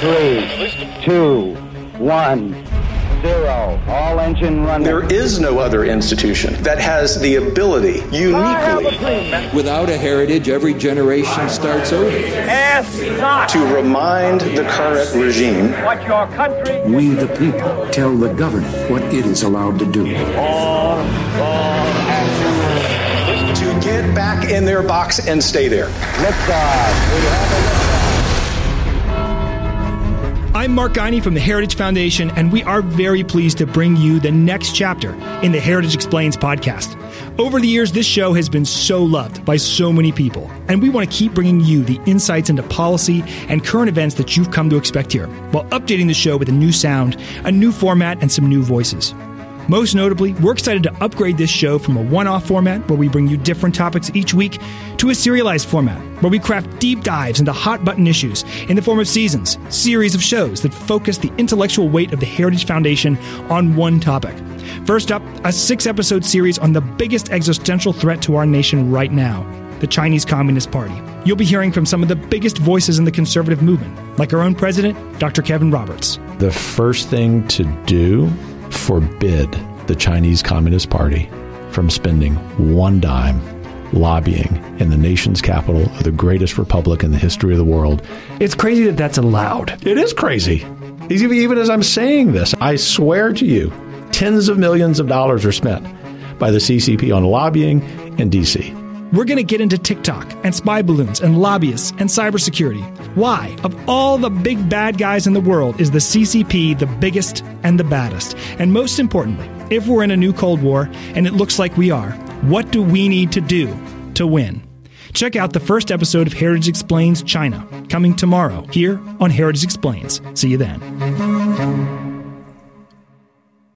Three, two, one, zero. All engine running. There is no other institution that has the ability, uniquely, Without a heritage, every generation starts over. Ask not to remind the current regime what your country We, the people, tell the government what it is allowed to do. to get back in their box and stay there. Liftoff. We have a liftoff. I'm Mark Guiney from the Heritage Foundation, and we are very pleased to bring you the next chapter in the Heritage Explains podcast. Over the years, this show has been so loved by so many people, and we want to keep bringing you the insights into policy and current events that you've come to expect here, while updating the show with a new sound, a new format, and some new voices. Most notably, we're excited to upgrade this show from a one off format where we bring you different topics each week to a serialized format where we craft deep dives into hot button issues in the form of seasons, series of shows that focus the intellectual weight of the Heritage Foundation on one topic. First up, a six episode series on the biggest existential threat to our nation right now the Chinese Communist Party. You'll be hearing from some of the biggest voices in the conservative movement, like our own president, Dr. Kevin Roberts. The first thing to do, forbid the Chinese Communist Party from spending one dime lobbying in the nation's capital of the greatest republic in the history of the world. It's crazy that that's allowed. It is crazy. Even as I'm saying this, I swear to you, tens of millions of dollars are spent by the CCP on lobbying in DC. We're going to get into TikTok and spy balloons and lobbyists and cybersecurity. Why, of all the big bad guys in the world, is the CCP the biggest and the baddest? And most importantly, if we're in a new Cold War, and it looks like we are, what do we need to do to win? Check out the first episode of Heritage Explains China, coming tomorrow here on Heritage Explains. See you then.